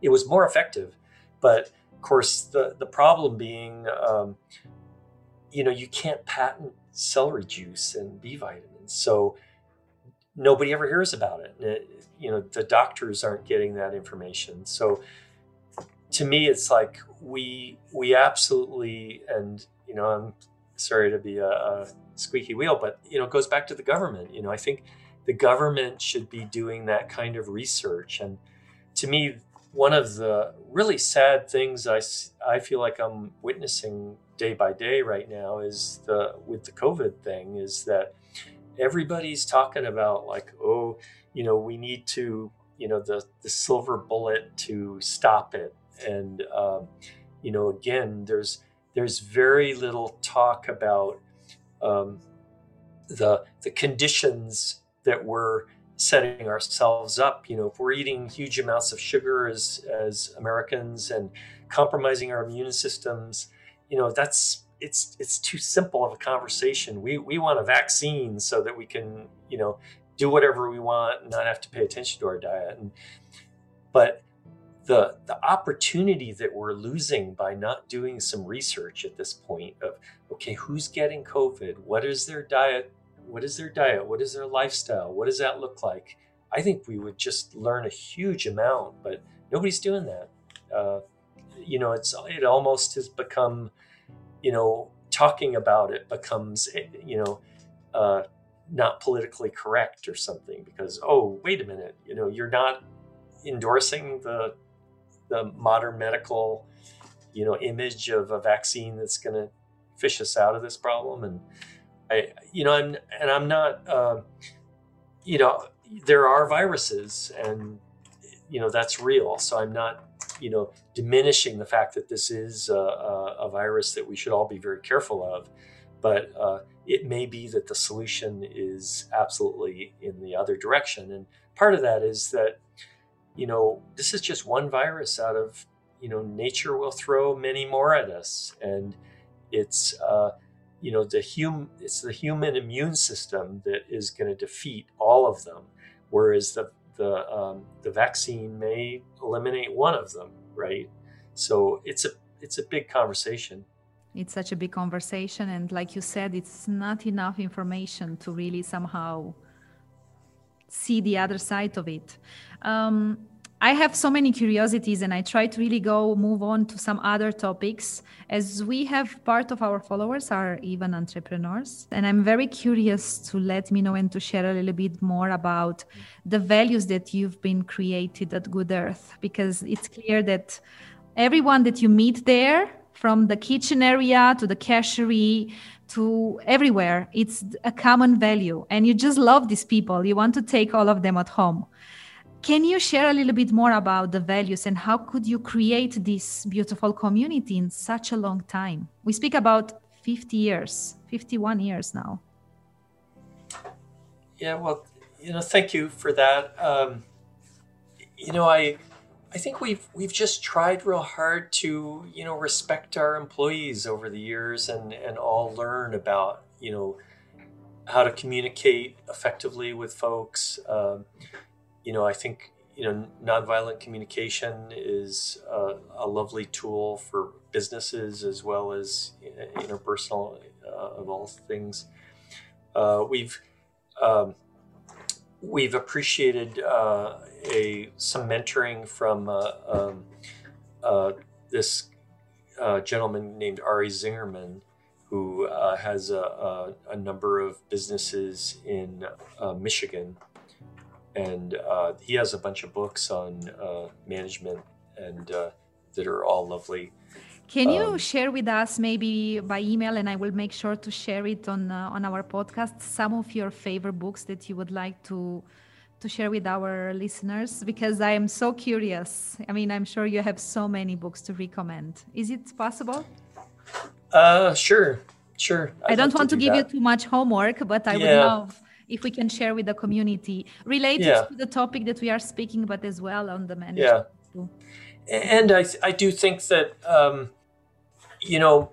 Speaker 2: it was more effective. But of course, the the problem being, um, you know, you can't patent celery juice and B vitamins, so nobody ever hears about it. it. You know, the doctors aren't getting that information. So to me, it's like we we absolutely and you know I'm sorry to be a, a squeaky wheel, but you know it goes back to the government. You know I think the government should be doing that kind of research, and to me, one of the really sad things I I feel like I'm witnessing day by day right now is the with the COVID thing is that everybody's talking about like oh you know we need to you know the the silver bullet to stop it and um, you know again there's there's very little talk about um, the the conditions that we're setting ourselves up. You know if we're eating huge amounts of sugar as as americans and compromising our immune systems you know that's it's it's too simple of a conversation. We we want a vaccine so that we can you know do whatever we want and not have to pay attention to our diet. And but the the opportunity that we're losing by not doing some research at this point of okay who's getting covid? What is their diet? What is their diet? What is their lifestyle? What does that look like? I think we would just learn a huge amount but nobody's doing that. Uh, you know it's it almost has become you know talking about it becomes you know uh, not politically correct or something because oh wait a minute you know you're not endorsing the the modern medical, you know, image of a vaccine that's going to fish us out of this problem. And I, you know, I'm, and I'm not, uh, you know, there are viruses and, you know, that's real. So I'm not, you know, diminishing the fact that this is a, a, a virus that we should all be very careful of. But uh, it may be that the solution is absolutely in the other direction. And part of that is that you know, this is just one virus out of, you know, nature will throw many more at us. And it's, uh, you know, the hum, it's the human immune system that is going to defeat all of them. Whereas the, the, um, the vaccine may eliminate one of them, right? So it's a, it's a big conversation.
Speaker 1: It's such a big conversation. And like you said, it's not enough information to really somehow see the other side of it. Um, I have so many curiosities and I try to really go move on to some other topics as we have part of our followers are even entrepreneurs. And I'm very curious to let me know and to share a little bit more about the values that you've been created at Good Earth because it's clear that everyone that you meet there from the kitchen area to the cashery to everywhere. It's a common value, and you just love these people. You want to take all of them at home. can you share a little bit more about the values and how could you create this beautiful community in such a long time? We speak about 50 years, 51 years now.
Speaker 2: Yeah, well, you know, thank you for that. Um, you know, I I think we've we've just tried real hard to you know respect our employees over the years and and all learn about you know how to communicate effectively with folks. Um, you know, I think you know nonviolent communication is a, a lovely tool for businesses as well as interpersonal uh, of all things. Uh, we've um, we've appreciated uh, a some mentoring from uh, um, uh, this uh, gentleman named Ari Zingerman, who has a, a, a, number of businesses in Michigan and uh, he has a bunch of books on uh, management and uh, that are all lovely.
Speaker 1: Can you um, share with us, maybe by email, and I will make sure to share it on uh, on our podcast, some of your favorite books that you would like to to share with our listeners? Because I am so curious. I mean, I'm sure you have so many books to recommend. Is it possible?
Speaker 2: Uh, sure, sure.
Speaker 1: I'd I do not want to, to give that. you too much homework, but I yeah. would love if we can share with the community related yeah. to the topic that we are speaking, but as well on the management.
Speaker 2: Yeah. And I, I do think that, um, you know,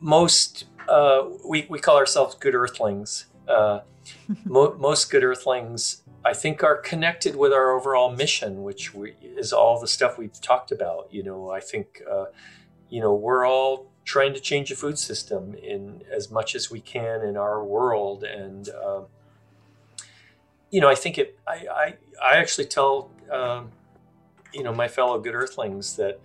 Speaker 2: most, uh, we, we call ourselves good earthlings. Uh, mo- most good earthlings, I think, are connected with our overall mission, which we, is all the stuff we've talked about. You know, I think, uh, you know, we're all trying to change the food system in as much as we can in our world. And, um, you know, I think it. I I, I actually tell um, you know my fellow good Earthlings that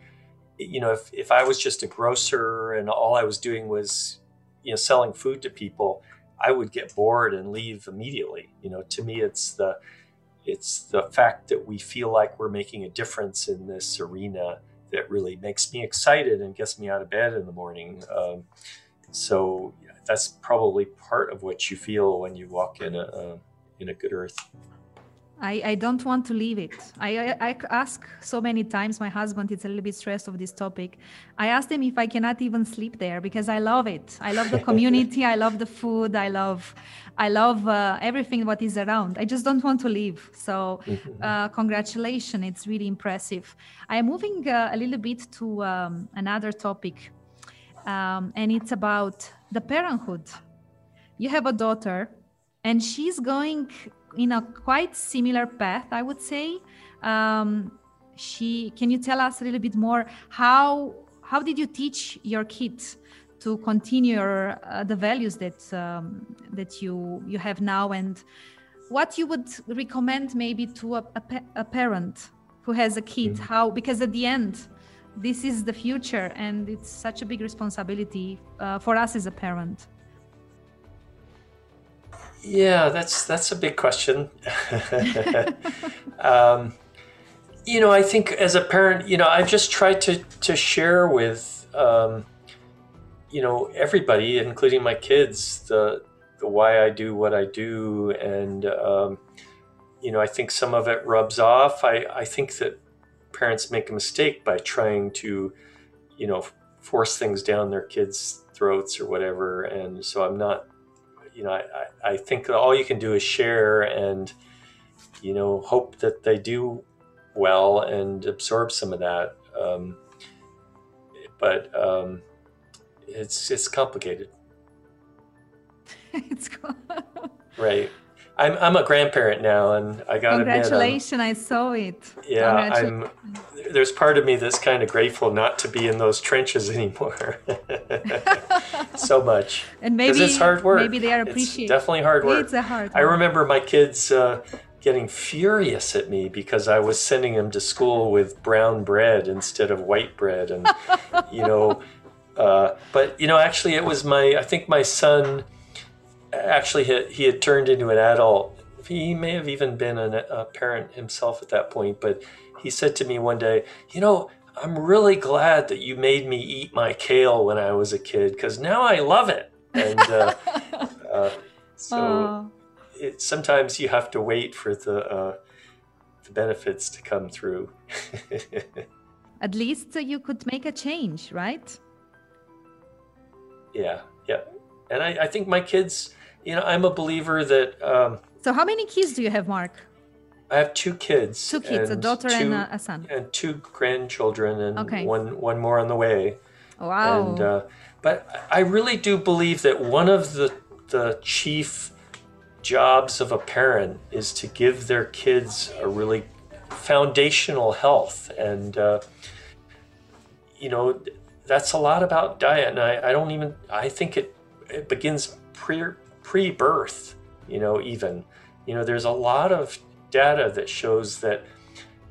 Speaker 2: you know if if I was just a grocer and all I was doing was you know selling food to people, I would get bored and leave immediately. You know, to me, it's the it's the fact that we feel like we're making a difference in this arena that really makes me excited and gets me out of bed in the morning. Um, so that's probably part of what you feel when you walk in a, a in a good earth.
Speaker 1: I, I don't want to leave it. I, I, I ask so many times. My husband is a little bit stressed of this topic. I asked him if I cannot even sleep there because I love it. I love the community. I love the food. I love, I love uh, everything what is around. I just don't want to leave. So, mm-hmm. uh, congratulations! It's really impressive. I am moving uh, a little bit to um, another topic, um, and it's about the parenthood. You have a daughter and she's going in a quite similar path i would say. Um, she can you tell us a little bit more? How how did you teach your kids to continue your, uh, the values that um, that you you have now? And what you would recommend maybe to a, a, a parent who has a kid? Mm-hmm. how because at the end this is the future and it's such a big responsibility uh, for us as a parent
Speaker 2: yeah, that's that's a big question. um, you know, I think as a parent, you know, I've just tried to to share with um, you know everybody, including my kids, the the why I do what I do, and um, you know, I think some of it rubs off. I I think that parents make a mistake by trying to, you know, force things down their kids' throats or whatever, and so I'm not you know, I, I think all you can do is share and, you know, hope that they do well and absorb some of that. Um, but um, it's it's complicated.
Speaker 1: it's cool.
Speaker 2: right. I'm I'm a grandparent now, and I got
Speaker 1: congratulations! I saw it.
Speaker 2: Yeah, I'm. There's part of me that's kind of grateful not to be in those trenches anymore. so much,
Speaker 1: and maybe
Speaker 2: it's hard work.
Speaker 1: Maybe they are appreciating.
Speaker 2: definitely hard work.
Speaker 1: It's a hard. Work.
Speaker 2: I remember my kids. Uh, getting furious at me because I was sending them to school with brown bread instead of white bread, and you know, uh, but you know, actually, it was my. I think my son actually he had turned into an adult. He may have even been an, a parent himself at that point, but he said to me one day, "You know, I'm really glad that you made me eat my kale when I was a kid because now I love it." And uh, uh, so it, sometimes you have to wait for the uh, the benefits to come through.
Speaker 1: At least you could make a change, right?
Speaker 2: Yeah, yeah. And I, I think my kids, you know, I'm a believer that. Um,
Speaker 1: so, how many kids do you have, Mark?
Speaker 2: I have two kids.
Speaker 1: Two kids, a daughter
Speaker 2: two,
Speaker 1: and a, son.
Speaker 2: And two grandchildren, and
Speaker 1: okay.
Speaker 2: one one more on the way.
Speaker 1: Wow.
Speaker 2: And, uh, but I really do believe that one of the the chief jobs of a parent is to give their kids a really foundational health, and uh, you know that's a lot about diet. And I, I don't even I think it it begins pre pre birth. You know, even you know, there's a lot of data that shows that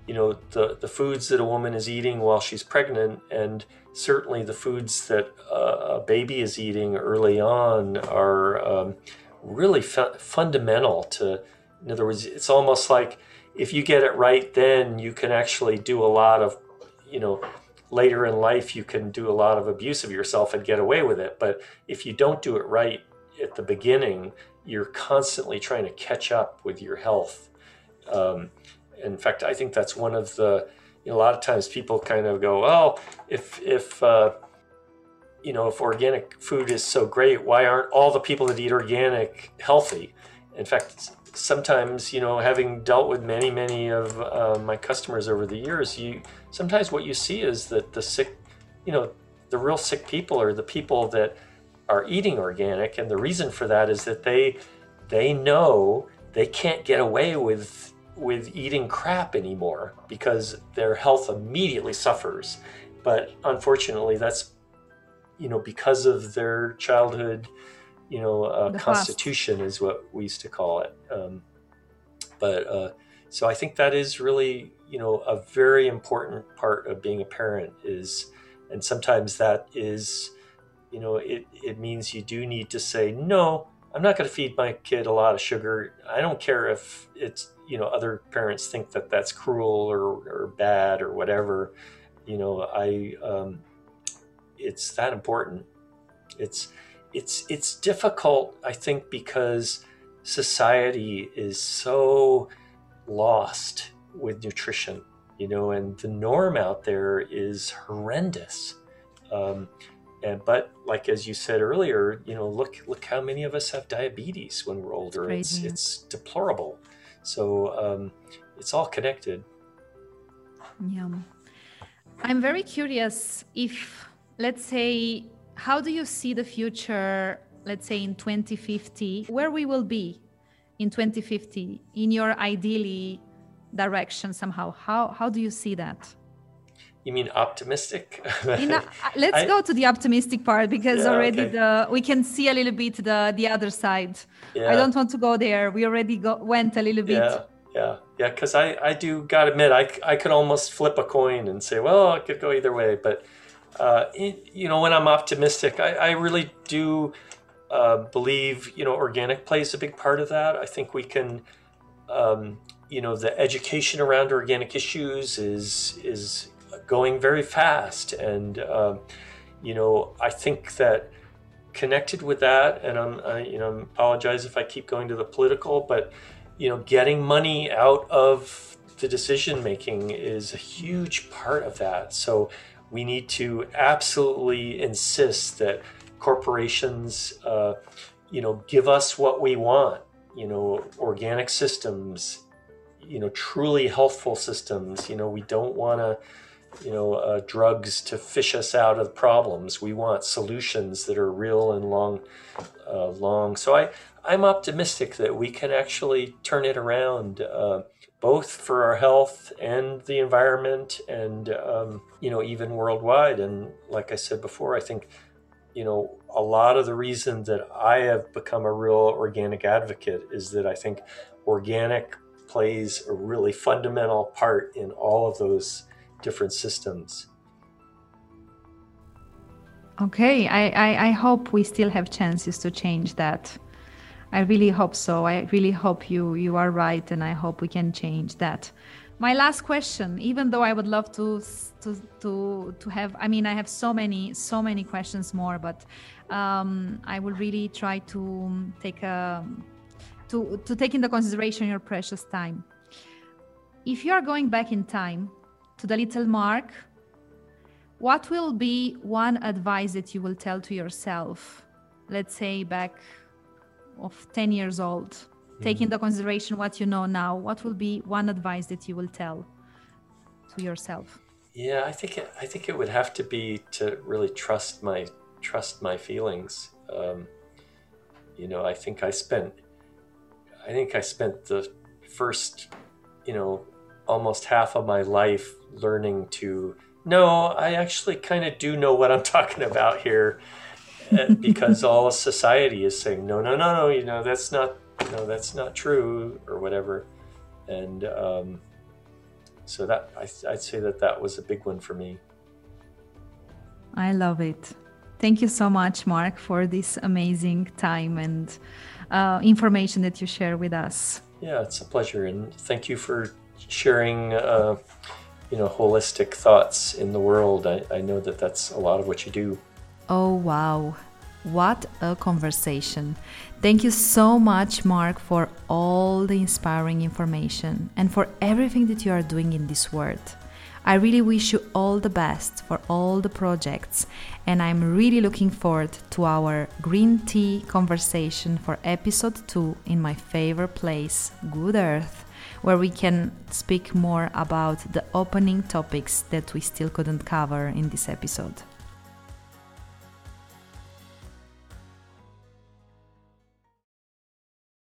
Speaker 2: you know the the foods that a woman is eating while she's pregnant and certainly the foods that uh, a baby is eating early on are um, really fu- fundamental to in other words it's almost like if you get it right then you can actually do a lot of you know later in life you can do a lot of abuse of yourself and get away with it but if you don't do it right at the beginning you're constantly trying to catch up with your health um, in fact, I think that's one of the, you know, a lot of times people kind of go, well, if, if, uh, you know, if organic food is so great, why aren't all the people that eat organic healthy? In fact, sometimes, you know, having dealt with many, many of uh, my customers over the years, you sometimes what you see is that the sick, you know, the real sick people are the people that are eating organic, and the reason for that is that they they know they can't get away with with eating crap anymore because their health immediately suffers. But unfortunately, that's you know because of their childhood, you know, uh, constitution past. is what we used to call it. Um, but uh, so I think that is really you know a very important part of being a parent is, and sometimes that is, you know, it it means you do need to say no. I'm not going to feed my kid a lot of sugar. I don't care if it's you know other parents think that that's cruel or, or bad or whatever you know i um, it's that important it's it's it's difficult i think because society is so lost with nutrition you know and the norm out there is horrendous um, and but like as you said earlier you know look look how many of us have diabetes when we're older it's it's, it's deplorable so um, it's all connected.
Speaker 1: Yeah. I'm very curious if, let's say, how do you see the future, let's say in 2050, where we will be in 2050 in your ideally direction somehow? How, how do you see that?
Speaker 2: You mean optimistic?
Speaker 1: a, uh, let's I, go to the optimistic part because yeah, already okay. the we can see a little bit the the other side. Yeah. I don't want to go there. We already go, went a little bit.
Speaker 2: Yeah, yeah, yeah. Because I I do gotta admit I I could almost flip a coin and say well it could go either way, but uh, it, you know when I'm optimistic I I really do uh, believe you know organic plays a big part of that. I think we can. Um, you know the education around organic issues is is going very fast. And, um, you know, I think that connected with that, and I'm, I, you know, I apologize if I keep going to the political, but, you know, getting money out of the decision making is a huge part of that. So we need to absolutely insist that corporations, uh, you know, give us what we want. You know, organic systems, you know, truly healthful systems. You know, we don't want to you know, uh, drugs to fish us out of problems. We want solutions that are real and long, uh, long. So I, I'm optimistic that we can actually turn it around, uh, both for our health and the environment, and um, you know, even worldwide. And like I said before, I think, you know, a lot of the reason that I have become a real organic advocate is that I think organic plays a really fundamental part in all of those different systems.
Speaker 1: Okay, I, I, I, hope we still have chances to change that. I really hope so. I really hope you you are right, and I hope we can change that. My last question, even though I would love to to to to have, I mean, I have so many so many questions more, but um, I will really try to take a to to take into consideration your precious time if you are going back in time to the little Mark, what will be one advice that you will tell to yourself, let's say back of 10 years old, mm-hmm. taking into consideration what you know now, what will be one advice that you will tell to yourself?
Speaker 2: Yeah, I think it, I think it would have to be to really trust my trust my feelings. Um, you know, I think I spent I think I spent the first, you know, almost half of my life learning to no, I actually kind of do know what I'm talking about here eh, because all society is saying no, no, no, no, you know, that's not, no, that's not true or whatever. And um, so that I, I'd say that that was a big one for me.
Speaker 1: I love it. Thank you so much, Mark, for this amazing time and uh, information that you share with us.
Speaker 2: Yeah, it's a pleasure, and thank you for sharing, uh, you know, holistic thoughts in the world. I, I know that that's a lot of what you do.
Speaker 1: Oh wow, what a conversation! Thank you so much, Mark, for all the inspiring information and for everything that you are doing in this world. I really wish you all the best for all the projects, and I'm really looking forward to our green tea conversation for episode 2 in my favorite place, Good Earth, where we can speak more about the opening topics that we still couldn't cover in this episode.